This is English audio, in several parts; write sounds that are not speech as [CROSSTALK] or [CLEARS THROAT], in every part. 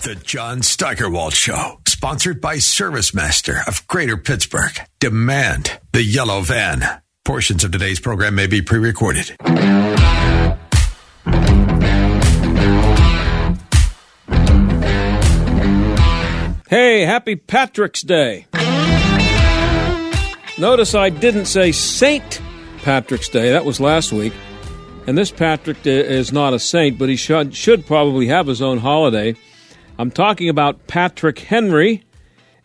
The John Steigerwald Show, sponsored by ServiceMaster of Greater Pittsburgh. Demand the yellow van. Portions of today's program may be pre recorded. Hey, happy Patrick's Day. Notice I didn't say Saint Patrick's Day. That was last week. And this Patrick is not a saint, but he should, should probably have his own holiday. I'm talking about Patrick Henry.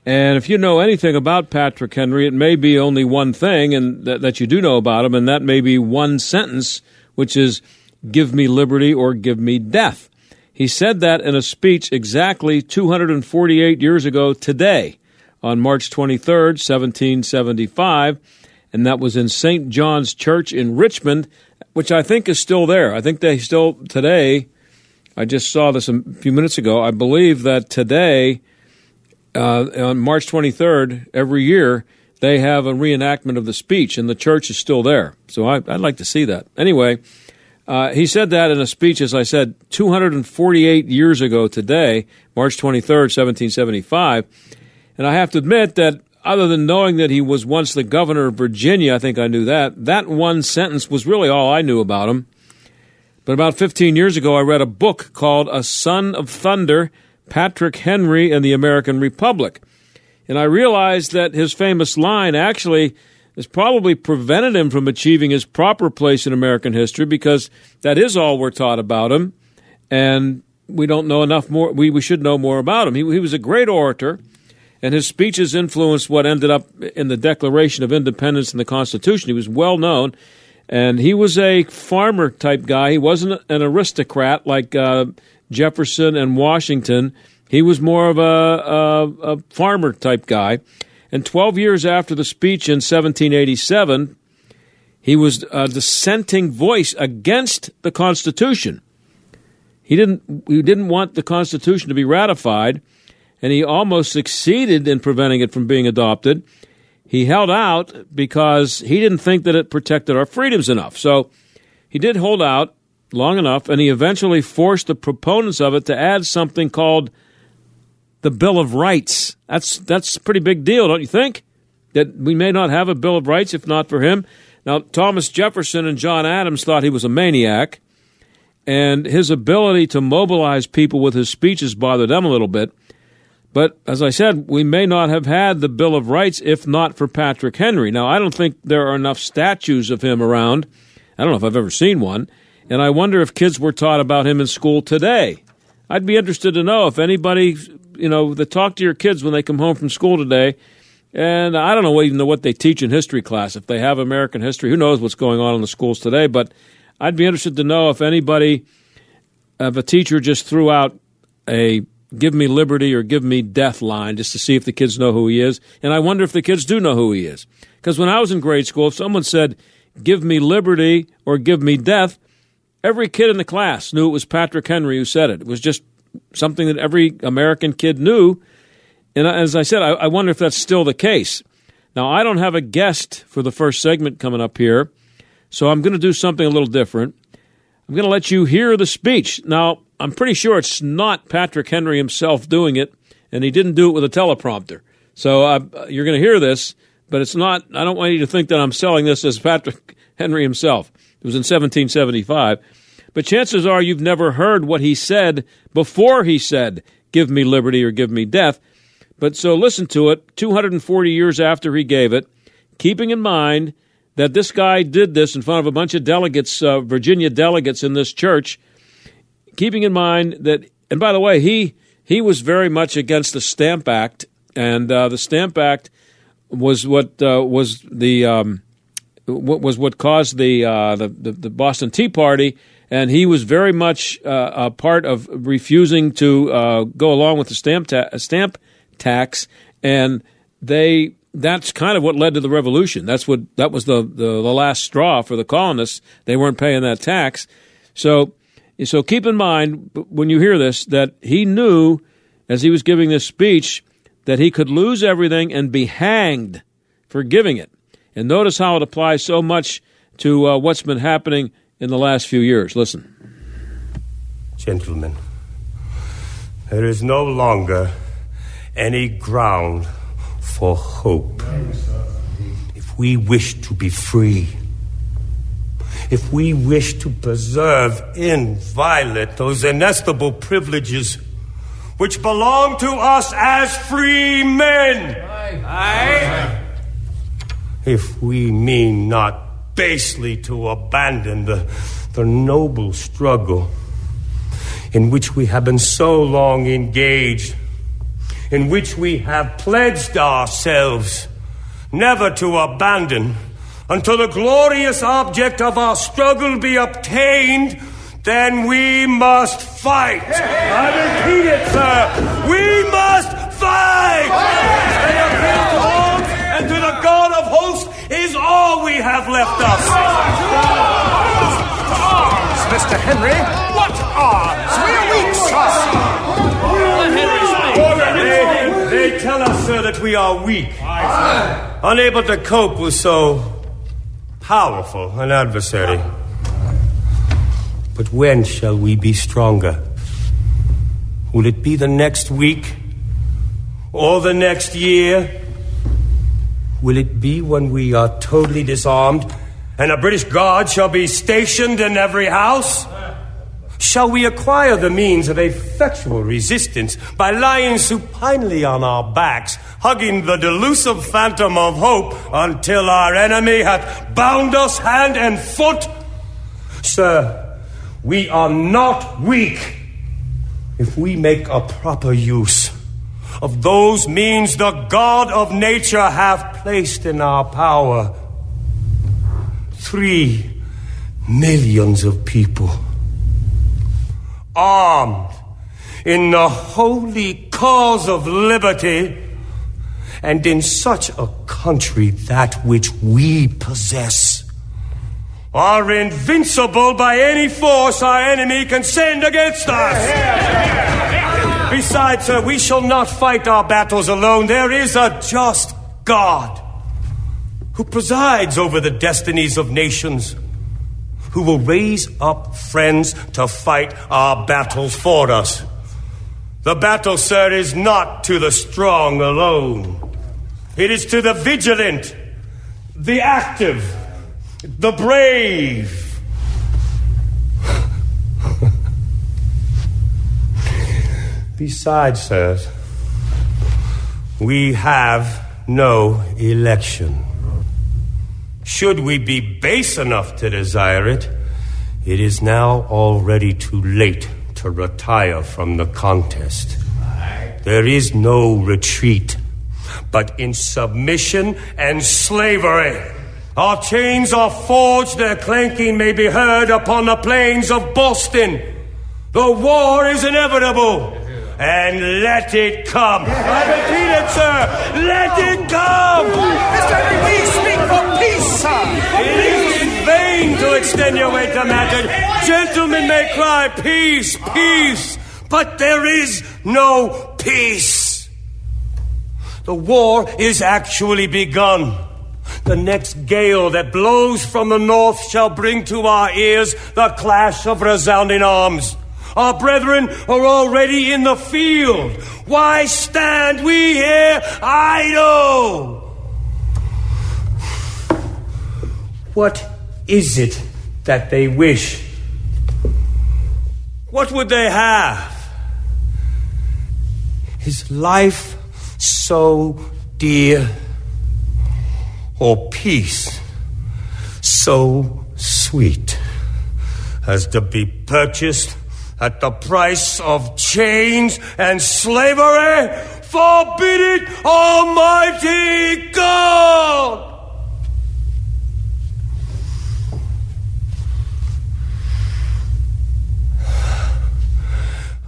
And if you know anything about Patrick Henry, it may be only one thing and that, that you do know about him, and that may be one sentence, which is, Give me liberty or give me death. He said that in a speech exactly 248 years ago today, on March 23rd, 1775, and that was in St. John's Church in Richmond, which I think is still there. I think they still, today, I just saw this a few minutes ago. I believe that today, uh, on March 23rd, every year, they have a reenactment of the speech, and the church is still there. So I, would like to see that. Anyway, uh, he said that in a speech, as I said, 248 years ago today, March 23rd, 1775. And I have to admit that other than knowing that he was once the governor of Virginia, I think I knew that, that one sentence was really all I knew about him. But about 15 years ago, I read a book called A Son of Thunder Patrick Henry and the American Republic. And I realized that his famous line actually has probably prevented him from achieving his proper place in American history because that is all we're taught about him. And we don't know enough more. We, we should know more about him. He, he was a great orator and his speeches influenced what ended up in the Declaration of Independence and the Constitution. He was well known, and he was a farmer type guy. He wasn't an aristocrat like uh, Jefferson and Washington. He was more of a, a, a farmer type guy. And 12 years after the speech in 1787, he was a dissenting voice against the Constitution. He didn't, he didn't want the Constitution to be ratified and he almost succeeded in preventing it from being adopted. He held out because he didn't think that it protected our freedoms enough. So he did hold out long enough, and he eventually forced the proponents of it to add something called the Bill of Rights. That's that's a pretty big deal, don't you think? That we may not have a Bill of Rights if not for him. Now, Thomas Jefferson and John Adams thought he was a maniac, and his ability to mobilize people with his speeches bothered them a little bit. But as I said, we may not have had the Bill of Rights if not for Patrick Henry. Now, I don't think there are enough statues of him around. I don't know if I've ever seen one. And I wonder if kids were taught about him in school today. I'd be interested to know if anybody, you know, that talk to your kids when they come home from school today. And I don't know even know what they teach in history class. If they have American history, who knows what's going on in the schools today? But I'd be interested to know if anybody, if a teacher just threw out a give me liberty or give me death line just to see if the kids know who he is. And I wonder if the kids do know who he is. Because when I was in grade school, if someone said, give me liberty or give me death, every kid in the class knew it was Patrick Henry who said it. It was just something that every American kid knew. And as I said, I, I wonder if that's still the case. Now, I don't have a guest for the first segment coming up here, so I'm going to do something a little different. I'm going to let you hear the speech. Now, I'm pretty sure it's not Patrick Henry himself doing it, and he didn't do it with a teleprompter. So uh, you're going to hear this, but it's not. I don't want you to think that I'm selling this as Patrick [LAUGHS] Henry himself. It was in 1775. But chances are you've never heard what he said before he said, Give me liberty or give me death. But so listen to it 240 years after he gave it, keeping in mind that this guy did this in front of a bunch of delegates, uh, Virginia delegates in this church, keeping in mind that, and by the way, he he was very much against the Stamp Act, and uh, the Stamp Act was what uh, was the um, what was what caused the, uh, the, the the Boston Tea Party and he was very much uh, a part of refusing to uh, go along with the stamp ta- stamp tax, and they that's kind of what led to the revolution. That's what that was the, the, the last straw for the colonists. They weren't paying that tax, so so keep in mind when you hear this that he knew as he was giving this speech that he could lose everything and be hanged for giving it. And notice how it applies so much to uh, what's been happening in the last few years. Listen. Gentlemen, there is no longer any ground for hope. If we wish to be free, if we wish to preserve inviolate those inestimable privileges which belong to us as free men, Aye. Aye. if we mean not basely to abandon the, the noble struggle in which we have been so long engaged in which we have pledged ourselves never to abandon until the glorious object of our struggle be obtained, then we must fight. I repeat it, sir. We must fight. They have built homes, and to the God of hosts is all we have left us. Arms, Mr. Henry. What arms? We are weak, sir. They, tell us, sir, that we are weak, unable to cope with so powerful an adversary. But when shall we be stronger? Will it be the next week? Or the next year? Will it be when we are totally disarmed and a British guard shall be stationed in every house? Shall we acquire the means of effectual resistance by lying supinely on our backs, hugging the delusive phantom of hope until our enemy hath bound us hand and foot? Sir, we are not weak if we make a proper use of those means the God of nature hath placed in our power. Three millions of people armed in the holy cause of liberty and in such a country that which we possess are invincible by any force our enemy can send against us. Besides, sir, we shall not fight our battles alone. There is a just God who presides over the destinies of nations who will raise up friends to fight our battles for us. The battle, sir, is not to the strong alone. It is to the vigilant, the active, the brave. [LAUGHS] Besides, sirs, we have no election. Should we be base enough to desire it, it is now already too late to retire from the contest. There is no retreat, but in submission and slavery. Our chains are forged, their clanking may be heard upon the plains of Boston. The war is inevitable. And let it come. I repeat it, sir. Let it come. Mr. we It is in vain to extenuate the matter. Gentlemen may cry, peace, peace. But there is no peace. The war is actually begun. The next gale that blows from the north shall bring to our ears the clash of resounding arms. Our brethren are already in the field. Why stand we here idle? What is it that they wish? What would they have? Is life so dear? Or peace so sweet as to be purchased at the price of chains and slavery? Forbid it, Almighty God!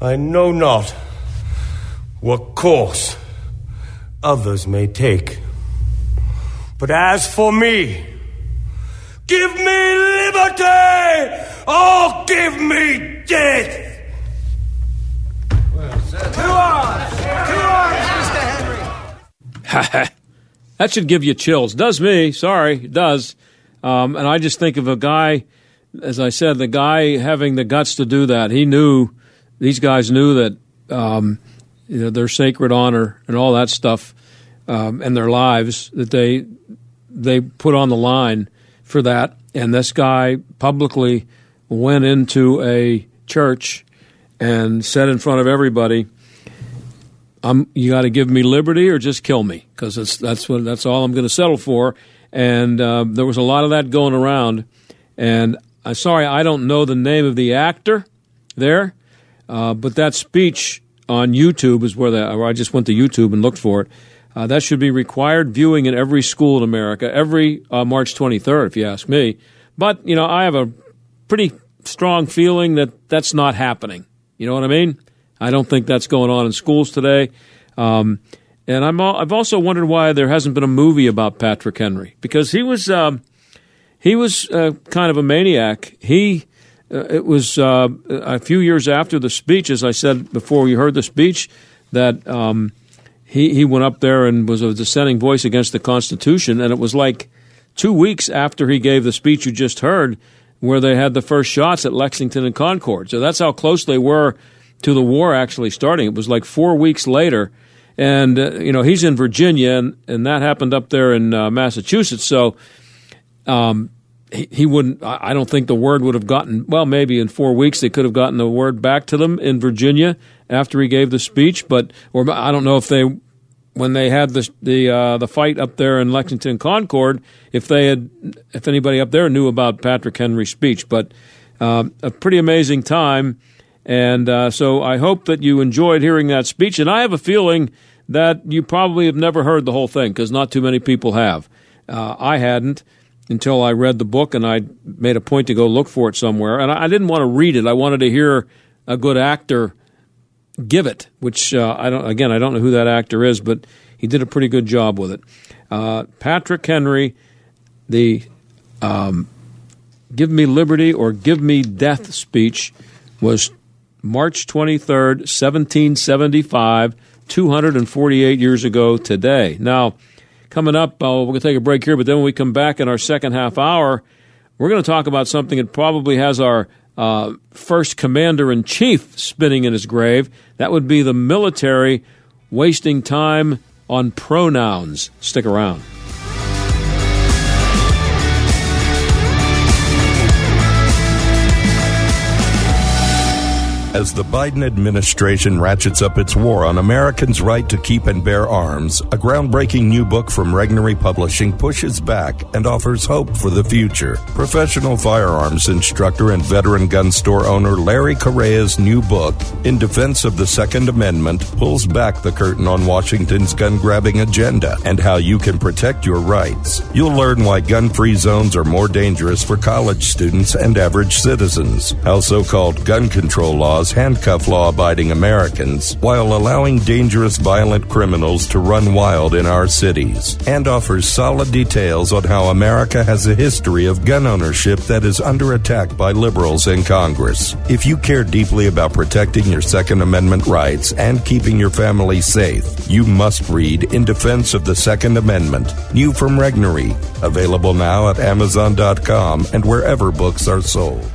I know not what course others may take. But as for me, give me liberty or give me death! Two arms! Two arms, Mr. Henry! that should give you chills. Does me. Sorry, it does. Um, and I just think of a guy, as I said, the guy having the guts to do that. He knew, these guys knew that um, you know, their sacred honor and all that stuff um, and their lives that they they put on the line for that. And this guy publicly went into a church and said in front of everybody, I'm, you got to give me liberty or just kill me because that's what that's all I'm going to settle for. And uh, there was a lot of that going around. And I'm sorry, I don't know the name of the actor there, uh, but that speech on YouTube is where that. I just went to YouTube and looked for it. Uh, that should be required viewing in every school in America every uh, March 23rd, if you ask me. But you know, I have a pretty strong feeling that that's not happening. You know what I mean? I don't think that's going on in schools today. Um, and I'm I've also wondered why there hasn't been a movie about Patrick Henry because he was um, he was uh, kind of a maniac. He it was uh, a few years after the speech, as I said before you heard the speech, that um, he he went up there and was a dissenting voice against the Constitution, and it was like two weeks after he gave the speech you just heard, where they had the first shots at Lexington and Concord. So that's how close they were to the war actually starting. It was like four weeks later, and uh, you know he's in Virginia, and, and that happened up there in uh, Massachusetts. So um, he, he wouldn't. I don't think the word would have gotten. Well, maybe in four weeks they could have gotten the word back to them in Virginia after he gave the speech, but or I don't know if they when they had the the uh, the fight up there in Lexington Concord, if they had if anybody up there knew about Patrick Henry's speech, but uh, a pretty amazing time, and uh, so I hope that you enjoyed hearing that speech, and I have a feeling that you probably have never heard the whole thing because not too many people have. Uh, I hadn't until I read the book, and I made a point to go look for it somewhere, and I, didn't want to read it. I wanted to hear a good actor give it, which uh, I don't. Again, I don't know who that actor is, but he did a pretty good job with it. Uh, Patrick Henry, the um, "Give Me Liberty" or "Give Me Death" speech was March twenty third, seventeen seventy five, two hundred and forty eight years ago today. Now, coming up, uh, we're going to take a break here, but then when we come back in our second half hour, we're going to talk about something that probably has our uh, first commander in chief spinning in his grave. That would be the military wasting time on pronouns. Stick around. As the Biden administration ratchets up its war on Americans' right to keep and bear arms, a groundbreaking new book from Regnery Publishing pushes back and offers hope for the future. Professional firearms instructor and veteran gun store owner Larry Correia's new book, In Defense of the Second Amendment, pulls back the curtain on Washington's gun grabbing agenda and how you can protect your rights. You'll learn why gun free zones are more dangerous for college students and average citizens, how so called gun control laws laws handcuff law abiding Americans while allowing dangerous violent criminals to run wild in our cities, and offers solid details on how America has a history of gun ownership that is under attack by liberals in Congress. If you care deeply about protecting your Second Amendment rights and keeping your family safe, you must read In Defense of the Second Amendment, new from Regnery, available now at Amazon.com and wherever books are sold.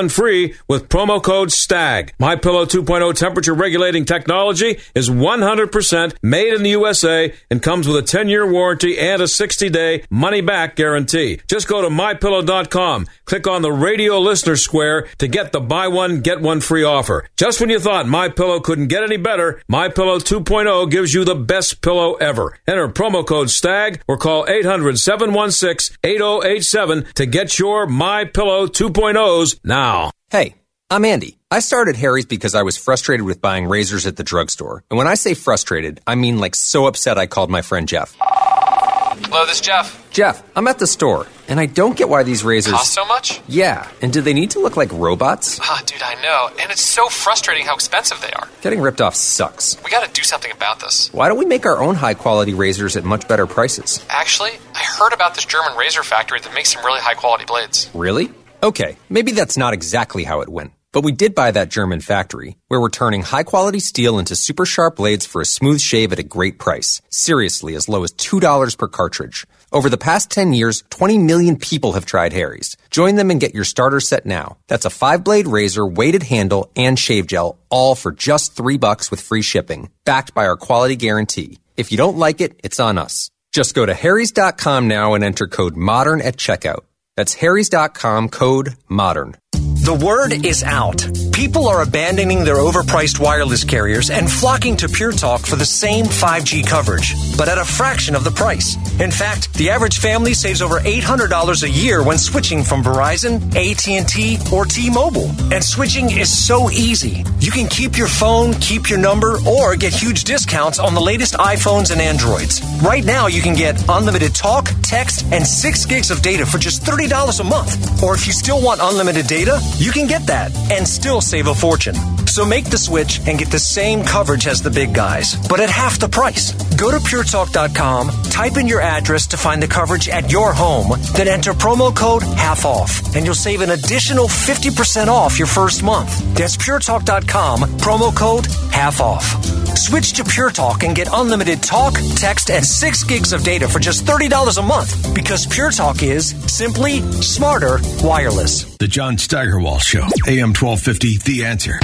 one free with promo code STAG. My Pillow 2.0 temperature regulating technology is 100% made in the USA and comes with a 10-year warranty and a 60-day money-back guarantee. Just go to mypillow.com, click on the radio listener square to get the buy one get one free offer. Just when you thought My Pillow couldn't get any better, My Pillow 2.0 gives you the best pillow ever. Enter promo code STAG or call 800-716-8087 to get your My Pillow 2.0s now. Hey, I'm Andy. I started Harry's because I was frustrated with buying razors at the drugstore. And when I say frustrated, I mean like so upset I called my friend Jeff. Hello, this is Jeff. Jeff, I'm at the store, and I don't get why these razors cost so much. Yeah, and do they need to look like robots? Ah, dude, I know, and it's so frustrating how expensive they are. Getting ripped off sucks. We got to do something about this. Why don't we make our own high quality razors at much better prices? Actually, I heard about this German razor factory that makes some really high quality blades. Really? Okay, maybe that's not exactly how it went. But we did buy that German factory, where we're turning high quality steel into super sharp blades for a smooth shave at a great price. Seriously, as low as $2 per cartridge. Over the past 10 years, 20 million people have tried Harry's. Join them and get your starter set now. That's a five blade razor, weighted handle, and shave gel, all for just three bucks with free shipping, backed by our quality guarantee. If you don't like it, it's on us. Just go to harrys.com now and enter code MODERN at checkout. That's harrys.com code MODERN. The word is out. People are abandoning their overpriced wireless carriers and flocking to Pure Talk for the same 5G coverage, but at a fraction of the price. In fact, the average family saves over $800 a year when switching from Verizon, AT&T, or T-Mobile. And switching is so easy. You can keep your phone, keep your number, or get huge discounts on the latest iPhones and Androids. Right now, you can get unlimited talk, text, and 6 gigs of data for just $30 a month. Or if you still want unlimited data, you can get that and still save a fortune. So make the switch and get the same coverage as the big guys, but at half the price. Go to puretalk.com, type in your address to find the coverage at your home, then enter promo code half off, and you'll save an additional 50% off your first month. That's puretalk.com, promo code half off. Switch to Pure Talk and get unlimited talk, text, and 6 gigs of data for just $30 a month because Pure Talk is simply smarter wireless. The John Steigerwald Show, AM 1250, The Answer.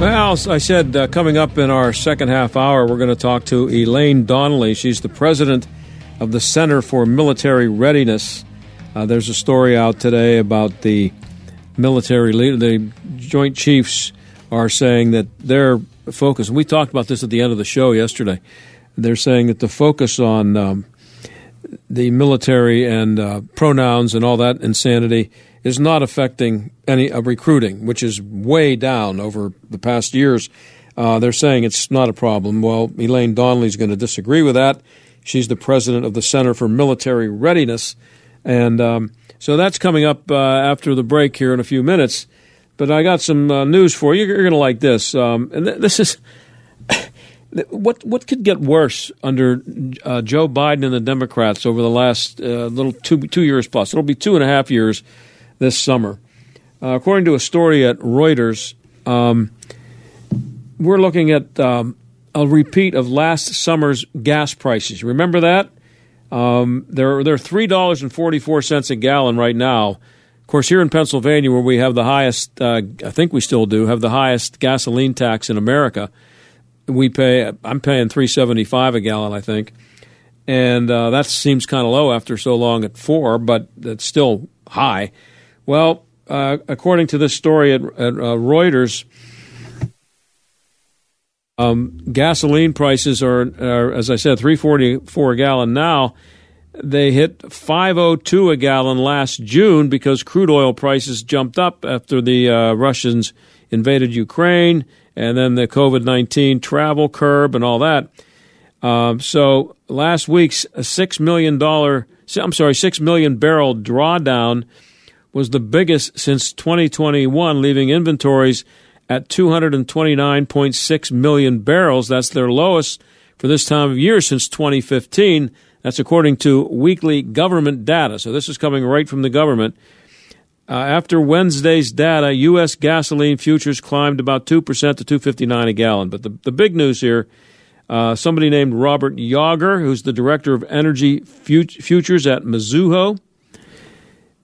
Well, I said uh, coming up in our second half hour, we're going to talk to Elaine Donnelly. She's the president of the Center for Military Readiness. Uh, there's a story out today about the military leader. The Joint Chiefs are saying that their focus, and we talked about this at the end of the show yesterday, they're saying that the focus on um, the military and uh, pronouns and all that insanity is not affecting any uh, recruiting, which is way down over the past years. Uh, they're saying it's not a problem. Well, Elaine Donnelly is going to disagree with that. She's the president of the Center for Military Readiness, and um, so that's coming up uh, after the break here in a few minutes. But I got some uh, news for you. You're going to like this, um, and th- this is. [LAUGHS] What what could get worse under uh, Joe Biden and the Democrats over the last uh, little two two years plus? It'll be two and a half years this summer. Uh, according to a story at Reuters, um, we're looking at um, a repeat of last summer's gas prices. Remember that? Um, they're they're three dollars and forty four cents a gallon right now. Of course, here in Pennsylvania, where we have the highest, uh, I think we still do have the highest gasoline tax in America. We pay. I'm paying three seventy five a gallon, I think, and uh, that seems kind of low after so long at four, but it's still high. Well, uh, according to this story at, at uh, Reuters, um, gasoline prices are, are, as I said, three forty four a gallon now. They hit five oh two a gallon last June because crude oil prices jumped up after the uh, Russians invaded Ukraine, and then the COVID nineteen travel curb and all that. Um, so last week's six million dollar, I'm sorry, six million barrel drawdown was the biggest since 2021, leaving inventories at 229.6 million barrels. That's their lowest for this time of year since 2015. That's according to weekly government data. So this is coming right from the government. Uh, after Wednesday's data, U.S. gasoline futures climbed about 2% to 259 a gallon. But the, the big news here uh, somebody named Robert Yawger, who's the director of energy fut- futures at Mizuho,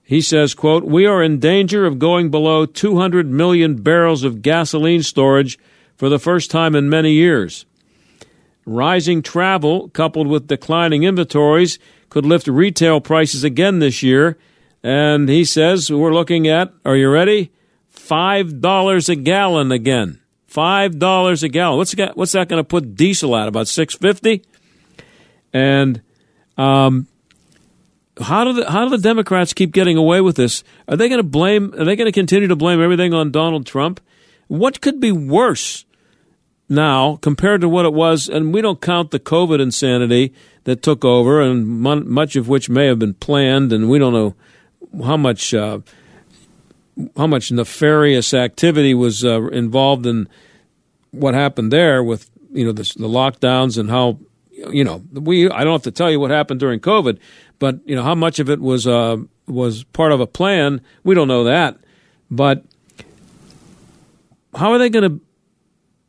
He says, quote, We are in danger of going below 200 million barrels of gasoline storage for the first time in many years. Rising travel, coupled with declining inventories, could lift retail prices again this year. And he says, We're looking at, are you ready? $5 a gallon again. $5 a gallon. What's, what's that going to put diesel at? About 650 And um, how do the how do the Democrats keep getting away with this? Are they going to blame? Are they going to continue to blame everything on Donald Trump? What could be worse now compared to what it was? And we don't count the COVID insanity that took over, and much of which may have been planned, and we don't know how much uh, how much nefarious activity was uh, involved in what happened there with you know the, the lockdowns and how you know we I don't have to tell you what happened during COVID, but you know how much of it was uh, was part of a plan. We don't know that, but how are they going to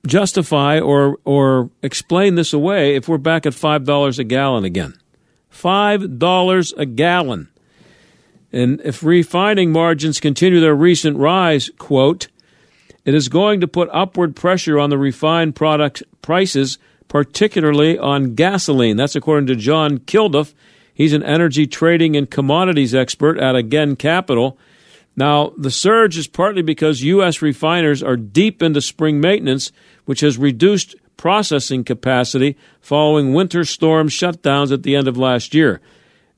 justify or or explain this away if we're back at five dollars a gallon again? Five dollars a gallon. And if refining margins continue their recent rise, quote, it is going to put upward pressure on the refined product prices, particularly on gasoline. That's according to John Kilduff. He's an energy trading and commodities expert at Again Capital. Now, the surge is partly because U.S. refiners are deep into spring maintenance, which has reduced processing capacity following winter storm shutdowns at the end of last year.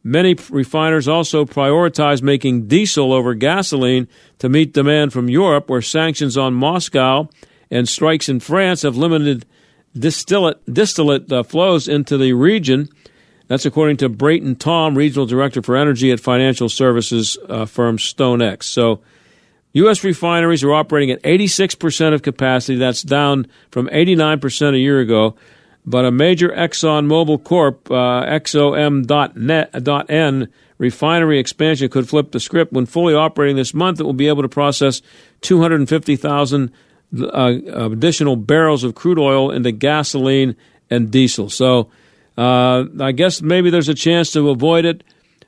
Many refiners also prioritize making diesel over gasoline to meet demand from Europe, where sanctions on Moscow and strikes in France have limited distillate, distillate uh, flows into the region. That's according to Brayton Tom, Regional Director for Energy at financial services uh, firm StoneX. So, U.S. refineries are operating at 86% of capacity. That's down from 89% a year ago. But a major Exxon Mobil Corp, uh, XOM.net.n refinery expansion could flip the script. When fully operating this month, it will be able to process 250,000 uh, additional barrels of crude oil into gasoline and diesel. So uh, I guess maybe there's a chance to avoid it,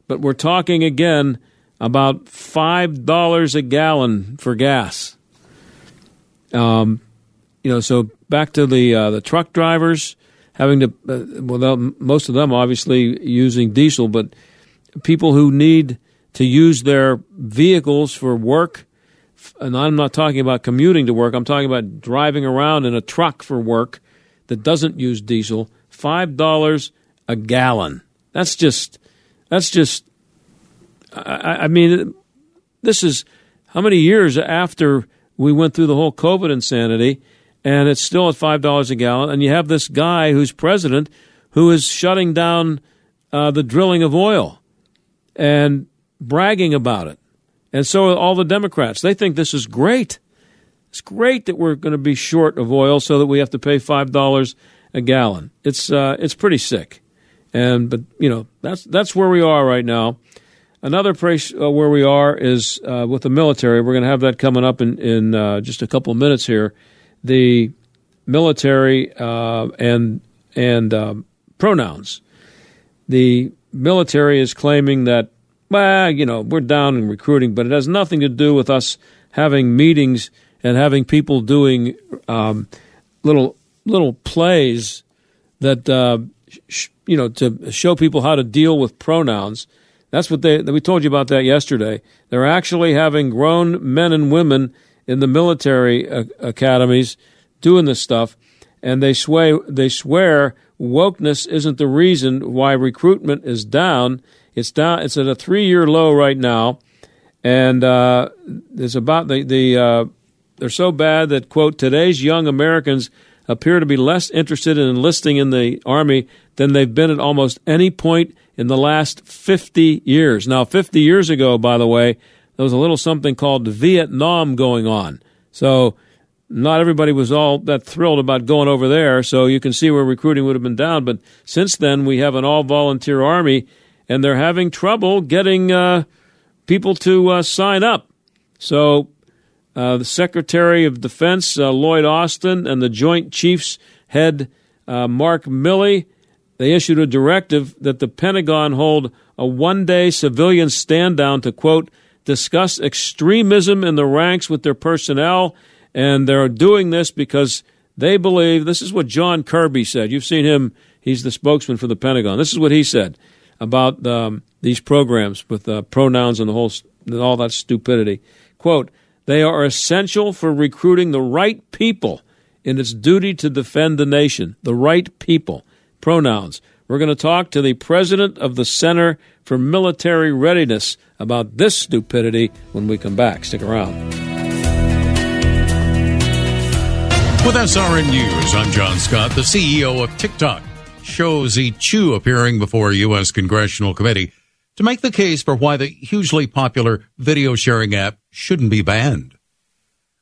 but we're talking again about $5 a gallon for gas. Um, you know, so back to the uh, the truck drivers having to, uh, well, most of them obviously using diesel, but people who need to use their vehicles for work, and I'm not talking about commuting to work, I'm talking about driving around in a truck for work that doesn't use diesel, $5 a gallon. That's just, that's just, I, I mean, this is how many years after we went through the whole COVID insanity and it's still at five dollars a gallon. And you have this guy who's president who is shutting down uh, the drilling of oil and bragging about it. And so all the Democrats. They think this is great. It's great that we're going to be short of oil so that we have to pay five dollars a gallon. It's uh, it's pretty sick. And but you know that's that's where we are right now. Another place uh, where we are is uh, with the military. We're going to have that coming up in in uh, just a couple of minutes here the military uh, and and um, pronouns. The military is claiming that, well, you know, we're down in recruiting, but it has nothing to do with us having meetings and having people doing um, little little plays that uh, sh- you know to show people how to deal with pronouns. That's what they. We told you about that yesterday. They're actually having grown men and women in the military uh, academies doing this stuff, and they sway they swear wokeness isn't the reason why recruitment is down. It's down. It's at a three year low right now, and uh, it's about the the uh, they're so bad that quote today's young Americans appear to be less interested in enlisting in the army than they've been at almost any point in the last 50 years. Now, 50 years ago, by the way, there was a little something called Vietnam going on. So not everybody was all that thrilled about going over there. So you can see where recruiting would have been down. But since then, we have an all volunteer army, and they're having trouble getting uh, people to uh, sign up. So uh, the Secretary of Defense, uh, Lloyd Austin, and the Joint Chiefs head, uh, Mark Milley, they issued a directive that the Pentagon hold a one day civilian stand down to, quote, discuss extremism in the ranks with their personnel, and they're doing this because they believe this is what John Kirby said. You've seen him; he's the spokesman for the Pentagon. This is what he said about um, these programs with uh, pronouns and the whole all that stupidity. Quote: They are essential for recruiting the right people in its duty to defend the nation. The right people. Pronouns. We're going to talk to the president of the Center for Military Readiness about this stupidity when we come back. Stick around. With SRN News, I'm John Scott, the CEO of TikTok. Shou Zi Chew appearing before a U.S. Congressional Committee to make the case for why the hugely popular video sharing app shouldn't be banned.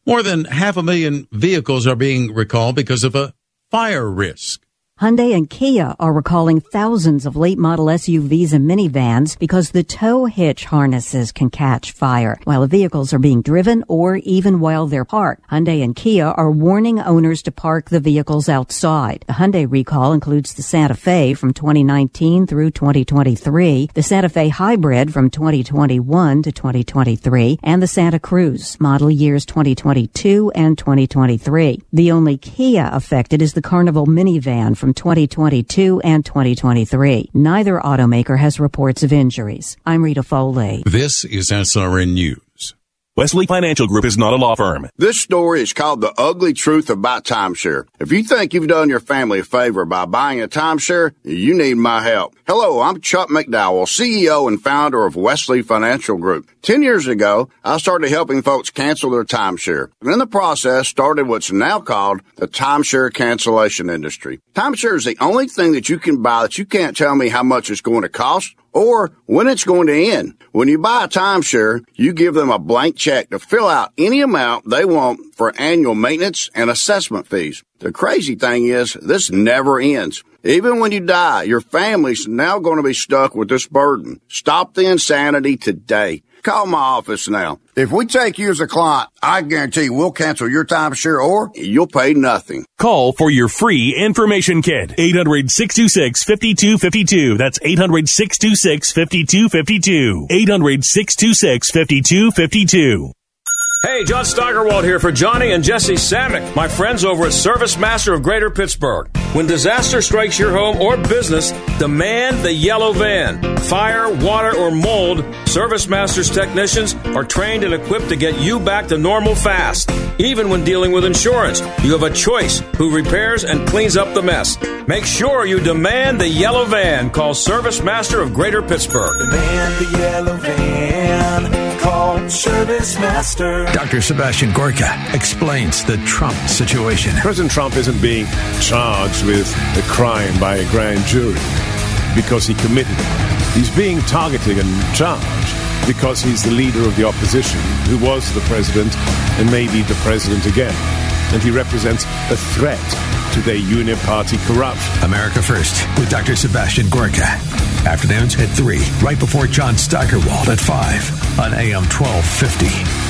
More than half a million vehicles are being recalled because of a fire risk. Hyundai and Kia are recalling thousands of late model SUVs and minivans because the tow hitch harnesses can catch fire while the vehicles are being driven or even while they're parked. Hyundai and Kia are warning owners to park the vehicles outside. The Hyundai recall includes the Santa Fe from 2019 through 2023, the Santa Fe Hybrid from 2021 to 2023, and the Santa Cruz model years 2022 and 2023. The only Kia affected is the Carnival minivan from 2022 and 2023. Neither automaker has reports of injuries. I'm Rita Foley. This is SRN News. Wesley Financial Group is not a law firm. This story is called The Ugly Truth About Timeshare. If you think you've done your family a favor by buying a timeshare, you need my help. Hello, I'm Chuck McDowell, CEO and founder of Wesley Financial Group. Ten years ago, I started helping folks cancel their timeshare. And in the process, started what's now called the timeshare cancellation industry. Timeshare is the only thing that you can buy that you can't tell me how much it's going to cost or when it's going to end. When you buy a timeshare, you give them a blank check to fill out any amount they want for annual maintenance and assessment fees. The crazy thing is, this never ends. Even when you die, your family's now going to be stuck with this burden. Stop the insanity today. Call my office now. If we take you as a client, I guarantee we'll cancel your timeshare or you'll pay nothing. Call for your free information kit. 800 626 5252. That's 800 626 5252. 800 626 5252. Hey, John Steigerwald here for Johnny and Jesse Samick, my friends over at Service Master of Greater Pittsburgh. When disaster strikes your home or business, demand the yellow van. Fire, water, or mold, Service Master's technicians are trained and equipped to get you back to normal fast. Even when dealing with insurance, you have a choice who repairs and cleans up the mess. Make sure you demand the yellow van. Call Service Master of Greater Pittsburgh. Demand the yellow van. Call Service Master. Dr. Sebastian Gorka explains the Trump situation. President Trump isn't being charged with a crime by a grand jury because he committed it. He's being targeted and charged because he's the leader of the opposition who was the president and may be the president again. And he represents a threat to their uniparty corruption. America First with Dr. Sebastian Gorka. Afternoons at 3, right before John Steigerwald at 5 on AM 1250.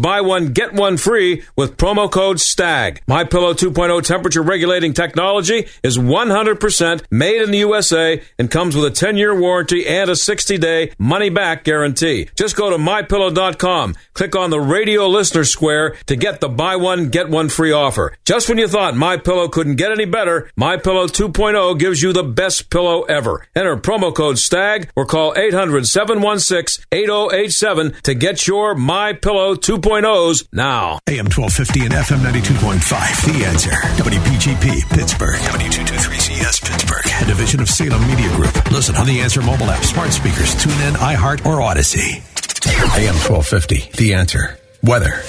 buy one get one free with promo code STAG. My Pillow 2.0 temperature regulating technology is 100% made in the USA and comes with a 10-year warranty and a 60-day money back guarantee. Just go to mypillow.com, click on the radio listener square to get the buy one get one free offer. Just when you thought My Pillow couldn't get any better, My Pillow 2.0 gives you the best pillow ever. Enter promo code STAG or call 800-716-8087 to get your My Pillow 2.0s now. AM 1250 and FM 92.5. The answer. WPGP Pittsburgh. W223CS Pittsburgh. A division of Salem Media Group. Listen on the Answer mobile app, smart speakers, tune in, iHeart, or Audacy. AM 1250. The answer. Weather.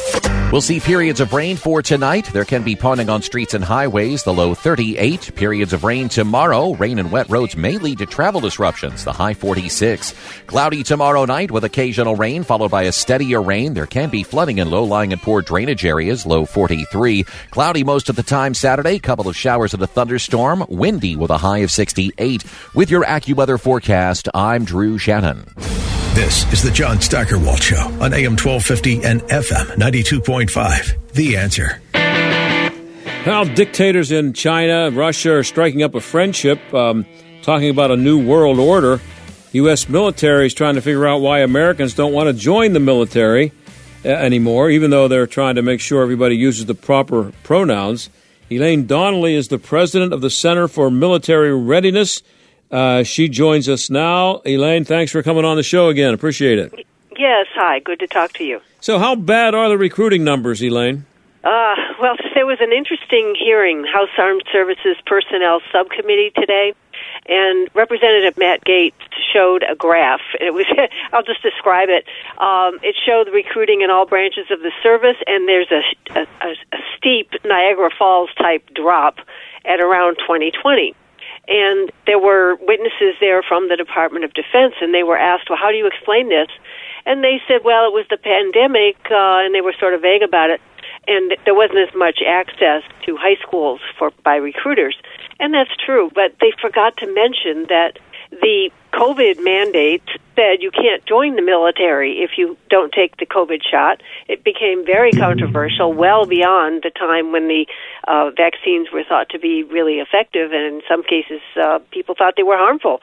We'll see periods of rain for tonight. There can be ponding on streets and highways, the low 38. Periods of rain tomorrow. Rain and wet roads may lead to travel disruptions, the high 46. Cloudy tomorrow night with occasional rain, followed by a steadier rain. There can be flooding in low lying and poor drainage areas, low 43. Cloudy most of the time Saturday, couple of showers and a thunderstorm. Windy with a high of 68. With your AccuWeather forecast, I'm Drew Shannon. This is the John Steigerwald Show on AM 1250 and FM 92.5. The answer. Well, dictators in China, Russia are striking up a friendship, um, talking about a new world order. U.S. military is trying to figure out why Americans don't want to join the military uh, anymore, even though they're trying to make sure everybody uses the proper pronouns. Elaine Donnelly is the president of the Center for Military Readiness. Uh, she joins us now. Elaine, thanks for coming on the show again. Appreciate it. Yes, hi. Good to talk to you. So, how bad are the recruiting numbers, Elaine? Uh, well, [LAUGHS] there was an interesting hearing, House Armed Services Personnel Subcommittee today, and Representative Matt Gaetz showed a graph. It was, [LAUGHS] I'll just describe it. Um, it showed the recruiting in all branches of the service, and there's a, a, a steep Niagara Falls type drop at around 2020 and there were witnesses there from the Department of Defense, and they were asked, "Well, how do you explain this?" And they said, "Well, it was the pandemic," uh, and they were sort of vague about it, and there wasn't as much access to high schools for by recruiters, and that's true. But they forgot to mention that the COVID mandate said you can't join the military if you don't take the COVID shot. It became very controversial, well beyond the time when the uh, vaccines were thought to be really effective, and in some cases, uh, people thought they were harmful.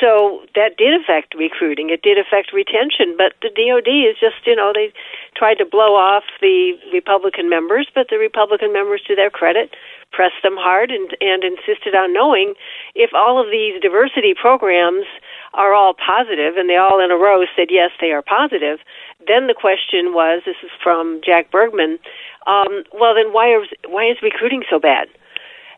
So that did affect recruiting. It did affect retention, but the DoD is just, you know, they tried to blow off the Republican members, but the Republican members, to their credit, pressed them hard and, and insisted on knowing if all of these diversity programs are all positive and they all in a row said yes they are positive then the question was this is from jack bergman um, well then why is why is recruiting so bad?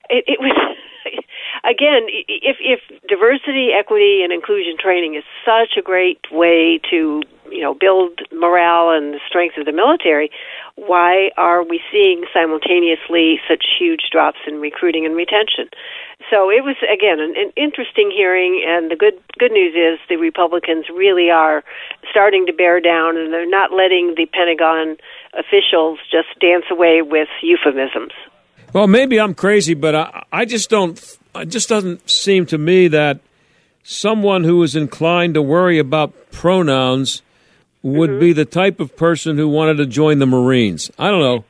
It, it was [LAUGHS] [LAUGHS] again if if diversity equity and inclusion training is such a great way to you know build morale and the strength of the military why are we seeing simultaneously such huge drops in recruiting and retention? So it was again an, an interesting hearing and the good good news is the republicans really are starting to bear down and they're not letting the pentagon officials just dance away with euphemisms well maybe i'm crazy but i i just don't it just doesn't seem to me that someone who is inclined to worry about pronouns would Mm-hmm. be the type of person who wanted to join the Marines. I don't know.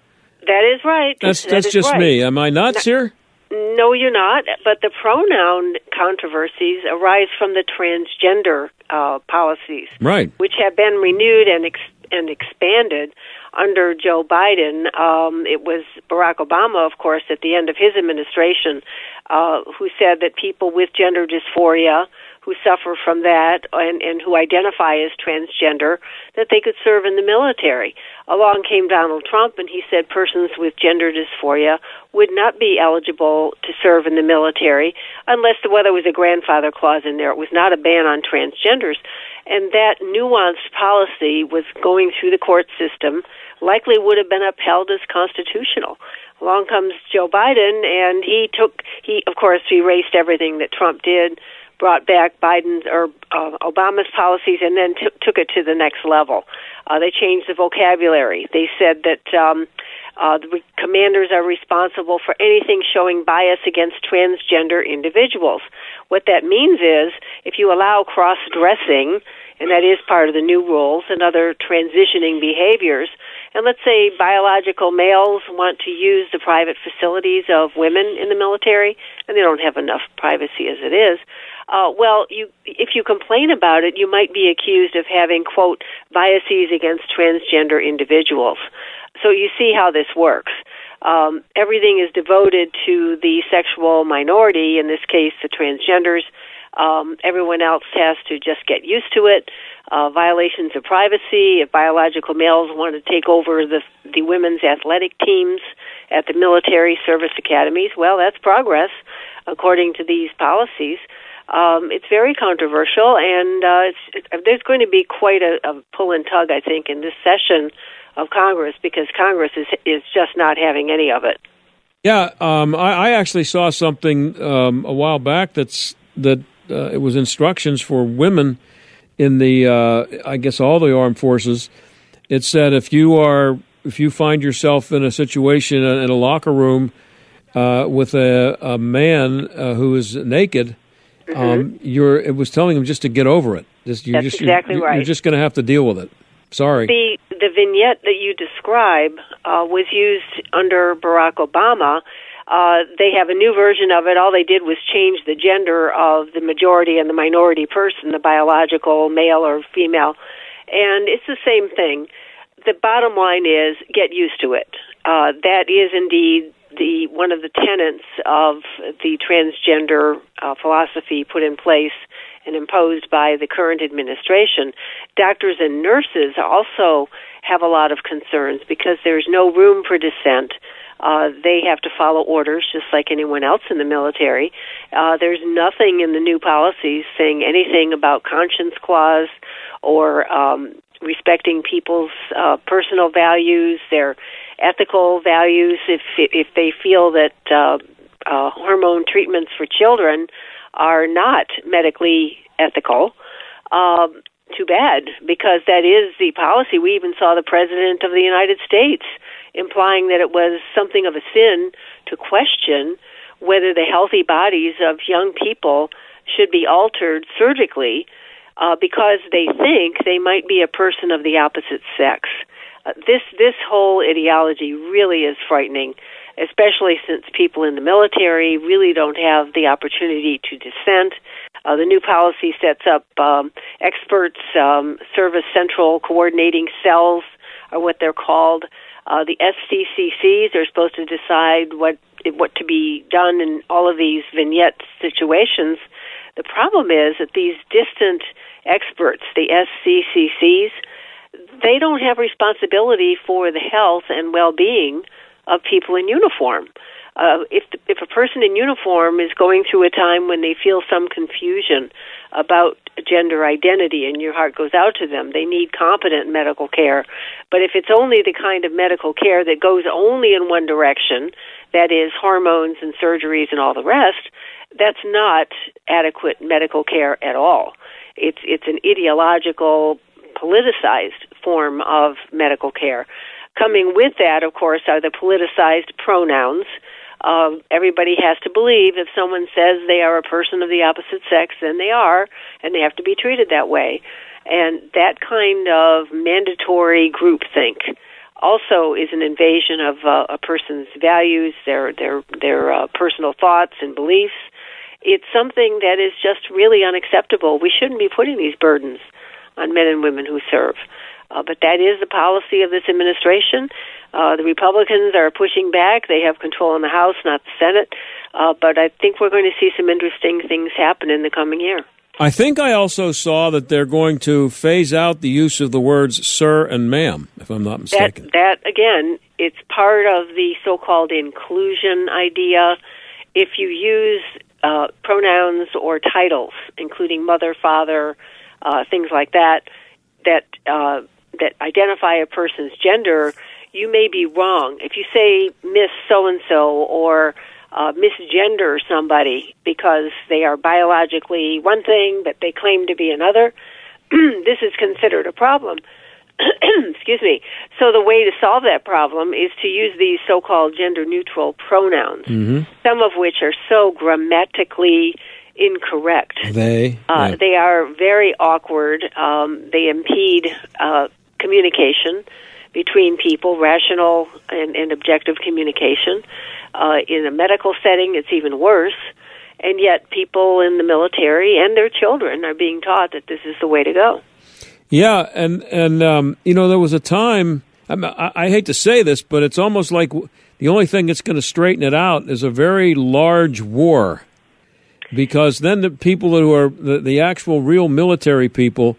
that is right That's That that's just right. me. Am I nuts No- here? No, you're not. But the pronoun controversies arise from the transgender uh, policies, Right. which have been renewed and ex- and expanded under Joe Biden. Um, it was Barack Obama, of course, at the end of his administration, uh, who said that people with gender dysphoria who suffer from that and, and who identify as transgender that they could serve in the military. Along came Donald Trump, and he said persons with gender dysphoria would not be eligible to serve in the military unless the whether was a grandfather clause in there. It was not a ban on transgenders, and that nuanced policy was going through the court system. Likely would have been upheld as constitutional. Along comes Joe Biden, and he took he of course erased everything that Trump did brought back Biden's or uh, Obama's policies and then t- took it to the next level. Uh, they changed the vocabulary. They said that um, uh, the commanders are responsible for anything showing bias against transgender individuals. What that means is if you allow cross dressing, and that is part of the new rules, and other transitioning behaviors, and let's say biological males want to use the private facilities of women in the military, and they don't have enough privacy as it is. Uh, well, you, if you complain about it, you might be accused of having, quote, biases against transgender individuals. So you see how this works. Um, everything is devoted to the sexual minority, in this case, the transgenders. Um, everyone else has to just get used to it. Uh, violations of privacy. If biological males want to take over the the women's athletic teams at the military service academies, well, that's progress according to these policies. Um, it's very controversial, and uh, it's, it, there's going to be quite a, a pull and tug, I think, in this session of Congress because Congress is is just not having any of it. Yeah, um, I, I, actually saw something um, a while back that's that uh, it was instructions for women in the uh, I guess all the armed forces. It said if you are if you find yourself in a situation in a locker room uh, with a, a man uh, who is naked, mm-hmm. um, you're it was telling them just to get over it. Just, you're That's just, exactly you're, right. You're just going to have to deal with it. Sorry. The the vignette that you describe uh, was used under Barack Obama. Uh, they have a new version of it. All they did was change the gender of the majority and the minority person, the biological male or female, and it's the same thing. The bottom line is get used to it. Uh, that is indeed the one of the tenets of the transgender uh, philosophy put in place and imposed by the current administration. Doctors and nurses also have a lot of concerns because there's no room for dissent. Uh, they have to follow orders just like anyone else in the military. Uh, there's nothing in the new policies saying anything about conscience clause or um, respecting people's uh, personal values, their ethical values. If if they feel that uh, uh, hormone treatments for children are not medically ethical. Um, too bad, because that is the policy. We even saw the President of the United States implying that it was something of a sin to question whether the healthy bodies of young people should be altered surgically uh, because they think they might be a person of the opposite sex. Uh, this this whole ideology really is frightening especially since people in the military really don't have the opportunity to dissent. Uh, the new policy sets up um, experts, um, service central coordinating cells, are what they're called. Uh, the SCCCs are supposed to decide what what to be done in all of these vignette situations. The problem is that these distant experts, the SCCCs, they don't have responsibility for the health and well-being of people in uniform. Uh, if if a person in uniform is going through a time when they feel some confusion about gender identity and your heart goes out to them, they need competent medical care. But if it's only the kind of medical care that goes only in one direction, that is hormones and surgeries and all the rest, that's not adequate medical care at all. It's it's an ideological, politicized form of medical care. Coming with that, of course, are the politicized pronouns. Uh, everybody has to believe if someone says they are a person of the opposite sex, then they are, and they have to be treated that way. And that kind of mandatory groupthink also is an invasion of uh, a person's values, their their their uh, personal thoughts and beliefs. It's something that is just really unacceptable. We shouldn't be putting these burdens on men and women who serve. Uh, but that is the policy of this administration. Uh, the Republicans are pushing back. They have control in the House, not the Senate. Uh, but I think we're going to see some interesting things happen in the coming year. I think I also saw that they're going to phase out the use of the words "sir" and "ma'am," if I'm not mistaken. That, that again, it's part of the so-called inclusion idea. If you use uh, pronouns or titles, including mother, father, uh, things like that, that uh, that identify a person's gender, you may be wrong. If you say Miss So and so or uh, misgender somebody because they are biologically one thing but they claim to be another, [CLEARS THROAT] this is considered a problem. [CLEARS THROAT] Excuse me. So the way to solve that problem is to use these so-called gender-neutral pronouns, mm-hmm. some of which are so grammatically incorrect. They uh, yeah. they are very awkward. Um, they impede uh, communication between people, rational and, and objective communication. Uh, in a medical setting, it's even worse. And yet, people in the military and their children are being taught that this is the way to go. Yeah, and and um, you know there was a time. I, I hate to say this, but it's almost like the only thing that's going to straighten it out is a very large war, because then the people who are the, the actual real military people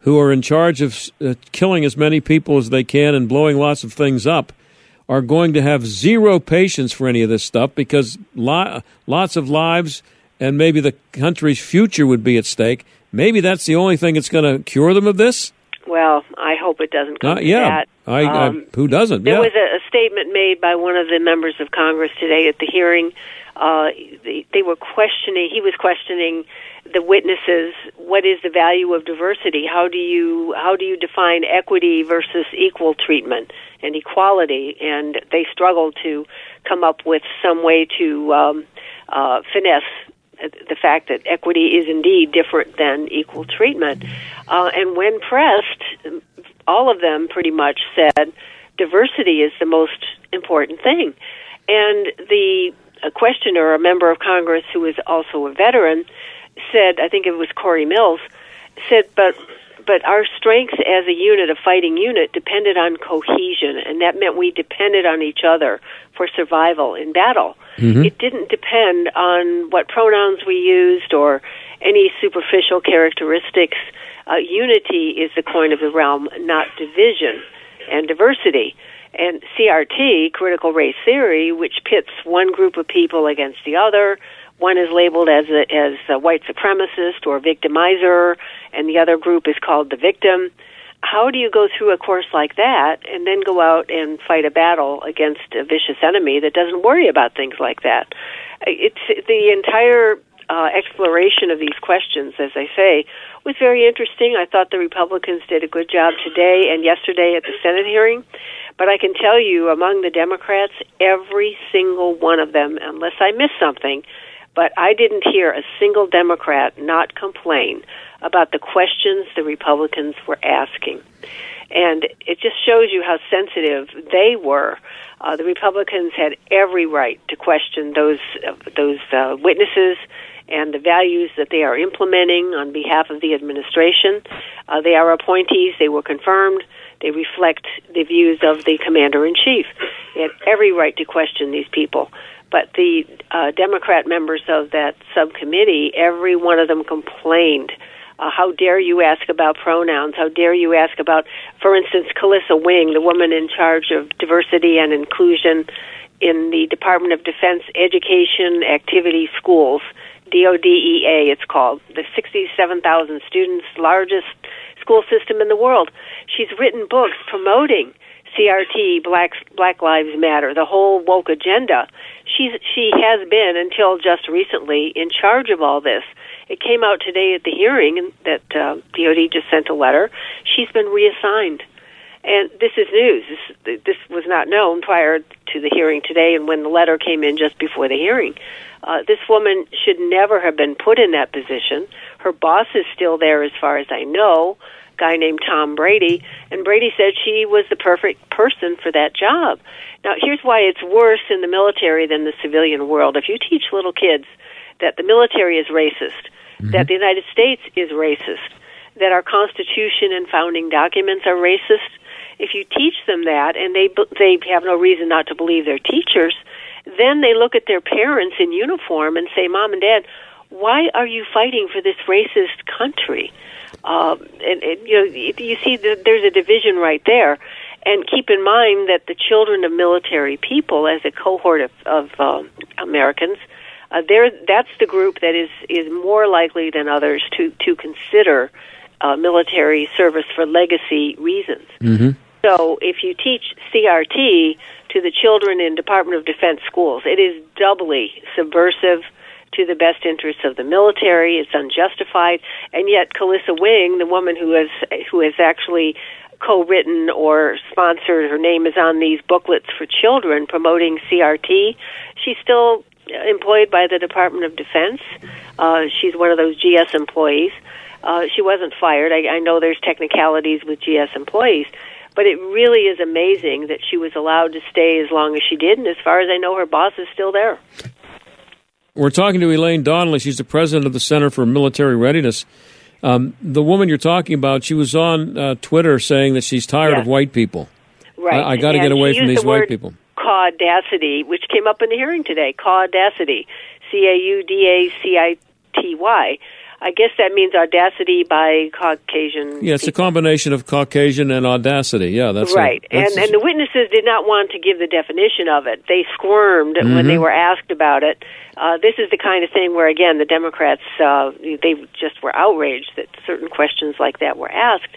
who are in charge of uh, killing as many people as they can and blowing lots of things up are going to have zero patience for any of this stuff because lo- lots of lives and maybe the country's future would be at stake. Maybe that's the only thing that's going to cure them of this. Well, I hope it doesn't come Uh, to yeah, that. I, Um, I, who doesn't? There yeah. was a, a statement made by one of the members of Congress today at the hearing. Uh, they, they were questioning. He was questioning the witnesses. What is the value of diversity? How do you how do you define equity versus equal treatment and equality? And they struggled to come up with some way to um, uh, finesse the fact that equity is indeed different than equal treatment. Uh, and when pressed, all of them pretty much said diversity is the most important thing. And the a questioner, a member of Congress who is also a veteran, said, I think it was Corey Mills, said, but but our strength as a unit, a fighting unit, depended on cohesion, and that meant we depended on each other for survival in battle. Mhm. It didn't depend on what pronouns we used or any superficial characteristics. Uh, unity is the coin of the realm, not division and diversity. And CRT, critical race theory, which pits one group of people against the other, one is labeled as a, as a white supremacist or victimizer, and the other group is called the victim. How do you go through a course like that and then go out and fight a battle against a vicious enemy that doesn't worry about things like that? It's the entire uh, exploration of these questions, as I say, was very interesting. I thought the Republicans did a good job today and yesterday at the Senate hearing. But I can tell you, among the Democrats, every single one of them, unless I missed something, but I didn't hear a single Democrat not complain about the questions the Republicans were asking. And it just shows you how sensitive they were. Uh, the Republicans had every right to question those uh, those uh, witnesses and the values that they are implementing on behalf of the administration. Uh, they are appointees. They were confirmed. They reflect the views of the commander in chief. They had every right to question these people. But the uh, Democrat members of that subcommittee, every one of them complained. Uh, how dare you ask about pronouns? How dare you ask about, for instance, Kelisa Wing, the woman in charge of diversity and inclusion in the Department of Defense Education Activity Schools, DODEA it's called, the 67,000 students, largest school system in the world. She's written books promoting CRT, Black Black Lives Matter, the whole woke agenda. She's she has been until just recently in charge of all this. It came out today at the hearing that uh, DOD just sent a letter. She's been reassigned, and this is news. This this was not known prior to the hearing today, and when the letter came in just before the hearing. Uh, this woman should never have been put in that position. Her boss is still there, as far as I know a guy named Tom Brady, and Brady said she was the perfect person for that job. Now, here's why it's worse in the military than the civilian world. If you teach little kids that the military is racist, mm-hmm. that the United States is racist, that our Constitution and founding documents are racist, if you teach them that and they they have no reason not to believe their teachers, then they look at their parents in uniform and say, "Mom and Dad, why are you fighting for this racist country?" Um, and, and you know, you see, that there's a division right there. And keep in mind that the children of military people, as a cohort of, of um, Americans, uh, there that's the group that is is more likely than others to to consider uh, military service for legacy reasons. Mm-hmm. So, if you teach CRT to the children in Department of Defense schools, it is doubly subversive to the best interests of the military. It's unjustified, and yet Kelisa Wing, the woman who has who has actually co-written or sponsored, her name is on these booklets for children promoting CRT. She's still employed by the Department of Defense. Uh, she's one of those GS employees. Uh, she wasn't fired. I, I know there's technicalities with GS employees, but it really is amazing that she was allowed to stay as long as she did. And as far as I know, her boss is still there. We're talking to Elaine Donnelly. She's the president of the Center for Military Readiness. Um, the woman you're talking about, she was on uh, Twitter saying that she's tired Yes. of white people. Right. I, I got to get away from these the white people. Caudacity, which came up in the hearing today. Caudacity. C A U D A C I T Y. I guess that means audacity by Caucasian. Yeah, it's a combination of Caucasian and audacity. Yeah, that's right. A, that's and and the witnesses did not want to give the definition of it. They squirmed when they Mhm. were asked about it. Uh, this is the kind of thing where, again, the Democrats uh, they just were outraged that certain questions like that were asked.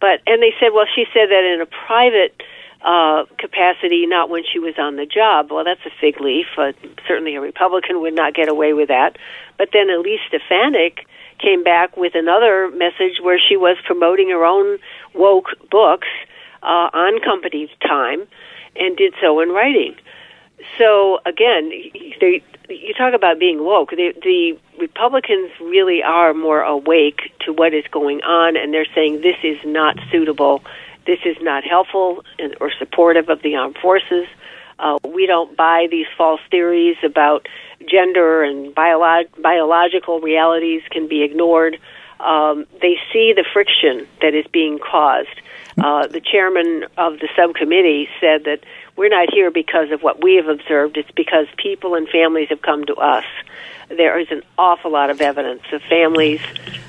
But and they said, well, she said that in a private uh, capacity, not when she was on the job. Well, that's a fig leaf. Uh, certainly, a Republican would not get away with that. But then Elise Stefanik came back with another message where she was promoting her own woke books uh, on company time and did so in writing. So again, they, you talk about being woke. The, the Republicans really are more awake to what is going on, and they're saying this is not suitable, this is not helpful or supportive of the armed forces. Uh, we don't buy these false theories about gender and biolog- biological realities can be ignored. Um, they see the friction that is being caused. Uh, the chairman of the subcommittee said that we're not here because of what we have observed. It's because people and families have come to us. There is an awful lot of evidence of families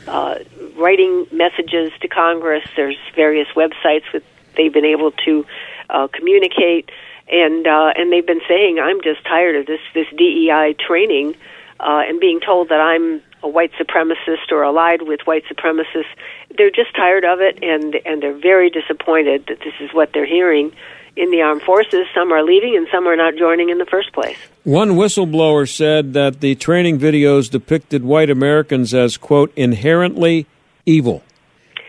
uh, writing messages to Congress. There's various websites that they've been able to uh, communicate, and uh, and they've been saying, "I'm just tired of this this DEI training." Uh, and being told that I'm a white supremacist or allied with white supremacists, they're just tired of it, and and they're very disappointed that this is what they're hearing in the armed forces. Some are leaving, and some are not joining in the first place. One whistleblower said that the training videos depicted white Americans as quote inherently evil.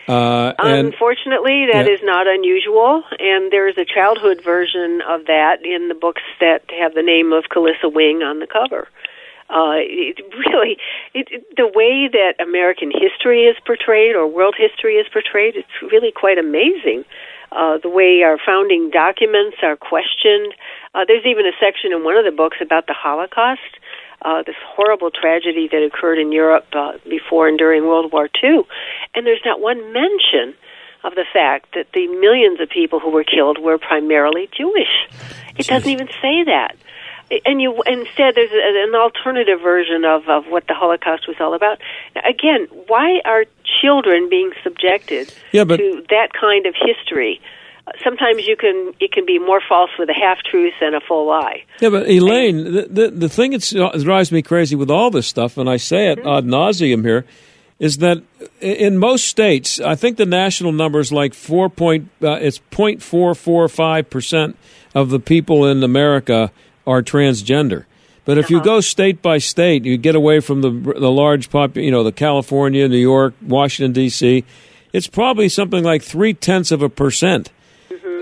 Uh, and, Unfortunately, that Yeah. is not unusual, and there is a childhood version of that in the books that have the name of Kelisa Wing on the cover. Uh, it [LAUGHS] really, it, it, the way that American history is portrayed or world history is portrayed, it's really quite amazing. Uh, the way our founding documents are questioned. Uh, there's even a section in one of the books about the Holocaust, uh, this horrible tragedy that occurred in Europe uh, before and during World War II. And there's not one mention of the fact that the millions of people who were killed were primarily Jewish. It doesn't even say that. And you instead there's a, an alternative version of, of what the Holocaust was all about. Again, why are children being subjected Yeah, but- to that kind of history? Uh, Sometimes you can it can be more false with a half truth than a full lie. Yeah, but Elaine, the, the, the thing that drives me crazy with all this stuff, and I say it ad nauseum here, is that in most states, I think the national number is like four point, uh, it's point four four five percent of the people in America are transgender. But if you go state by state, you get away from the the large pop, you know, the California, New York, Washington D.C. It's probably something like three tenths of a percent.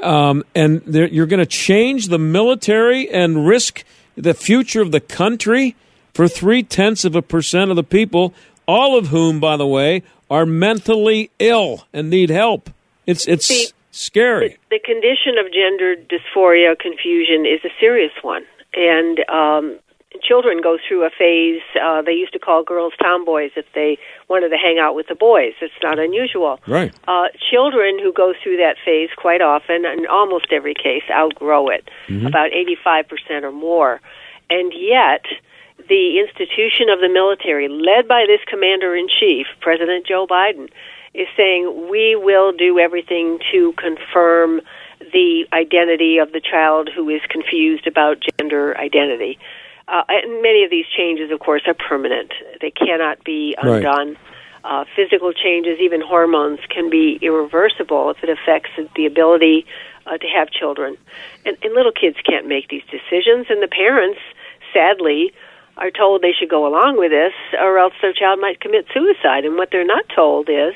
Um, and you're going to change the military and risk the future of the country for three tenths of a percent of the people, all of whom, by the way, are mentally ill and need help. It's it's scary. The condition of gender dysphoria confusion is a serious one, and um, children go through a phase. Uh, they used to call girls tomboys if they wanted to hang out with the boys. It's not unusual. Right. Uh, children who go through that phase quite often, in almost every case, outgrow it, Mhm. about 85% or more. And yet, the institution of the military, led by this commander in chief, President Joe Biden, is saying we will do everything to confirm the identity of the child who is confused about gender identity. Uh, and many of these changes, of course, are permanent. They cannot be Right. undone. Uh, physical changes, even hormones, can be irreversible if it affects the ability uh, to have children. And, and little kids can't make these decisions, and the parents, sadly, are told they should go along with this, or else their child might commit suicide. And what they're not told is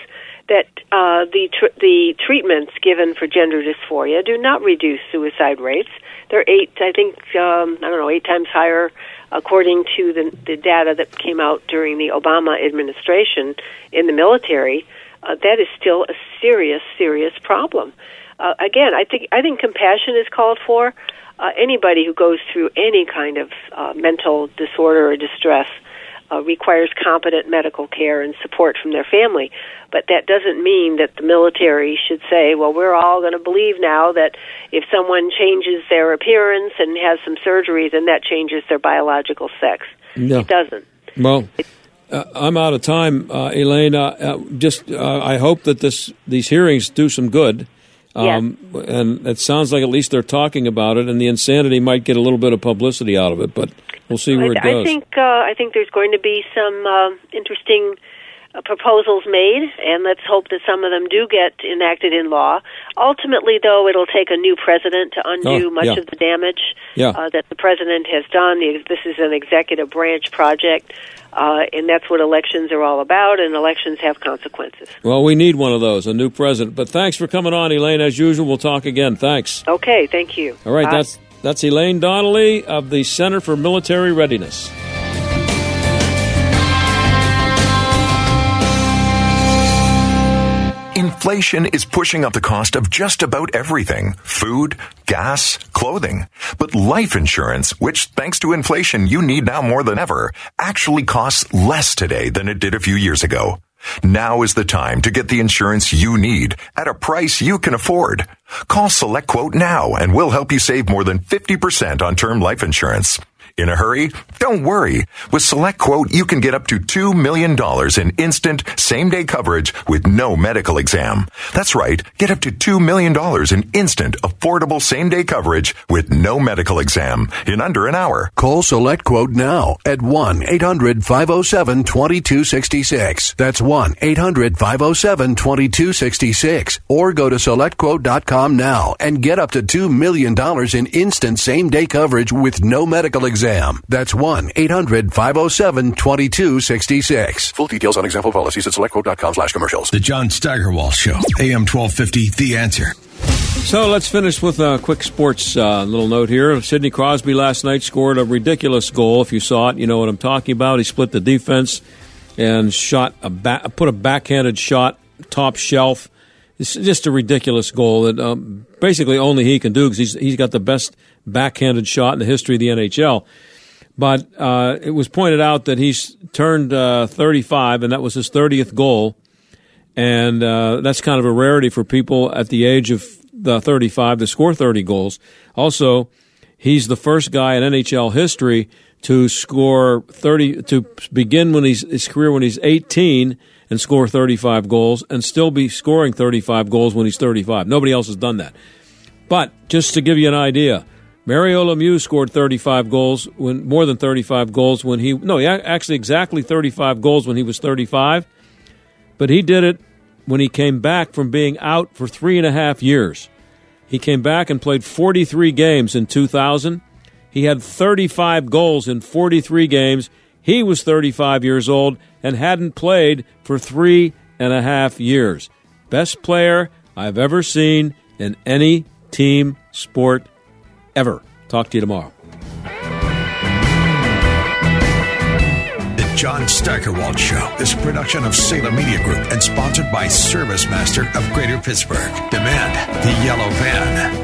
that uh, the tr- the treatments given for gender dysphoria do not reduce suicide rates. They're eight, I think, um, I don't know, eight times higher, according to the the data that came out during the Obama administration in the military. Uh, that is still a serious, serious problem. Uh, again, I think I think compassion is called for. Uh, anybody who goes through any kind of uh, mental disorder or distress requires competent medical care and support from their family. But that doesn't mean that the military should say, well, we're all going to believe now that if someone changes their appearance and has some surgery, then that changes their biological sex. No. It doesn't. Well, uh, I'm out of time, uh, Elaine. Uh, uh, just uh, I hope that this these hearings do some good. Um, And it sounds like at least they're talking about it, and the insanity might get a little bit of publicity out of it, but we'll see where it goes. I think uh, I think there's going to be some uh, interesting uh, proposals made, and let's hope that some of them do get enacted in law. Ultimately, though, it'll take a new president to undo Oh, much yeah. of the damage Yeah. uh, that the president has done. This is an executive branch project, uh, and that's what elections are all about, and elections have consequences. Well, we need one of those, a new president. But thanks for coming on, Elaine. As usual, we'll talk again. Thanks. Okay, thank you. All right, Bye. that's that's Elaine Donnelly of the Center for Military Readiness. Inflation is pushing up the cost of just about everything food, gas, clothing. But life insurance, which thanks to inflation you need now more than ever, actually costs less today than it did a few years ago. Now is the time to get the insurance you need at a price you can afford. Call SelectQuote now and we'll help you save more than 50% on term life insurance. In a hurry? Don't worry. With SelectQuote, you can get up to $2 million in instant, same day coverage with no medical exam. That's right. Get up to $2 million in instant, affordable same day coverage with no medical exam in under an hour. Call Select Quote now at 1 800 507 2266. That's 1 800 507 2266. Or go to selectquote.com now and get up to $2 million in instant same day coverage with no medical exam. That's 1 800 507 2266. Full details on example policies at selectquote.com slash commercials. The John Steigerwald Show, AM 1250, The Answer. So let's finish with a quick sports uh, little note here. Sidney Crosby last night scored a ridiculous goal. If you saw it, you know what I'm talking about. He split the defense and shot a ba- put a backhanded shot top shelf. It's just a ridiculous goal that um, basically only he can do because he's he's got the best backhanded shot in the history of the NHL. But uh, it was pointed out that he's turned uh, 35, and that was his 30th goal and uh, that's kind of a rarity for people at the age of the 35 to score 30 goals. Also, he's the first guy in NHL history to score 30 to begin when he's his career when he's 18 and score 35 goals and still be scoring 35 goals when he's 35. Nobody else has done that. But just to give you an idea, Mario Lemieux scored 35 goals when more than 35 goals when he no, he actually exactly 35 goals when he was 35 but he did it when he came back from being out for three and a half years. He came back and played 43 games in 2000. He had 35 goals in 43 games. He was 35 years old and hadn't played for three and a half years. Best player I've ever seen in any team sport ever. Talk to you tomorrow. The John Steigerwald Show is a production of Salem Media Group and sponsored by Service Master of Greater Pittsburgh. Demand the yellow van.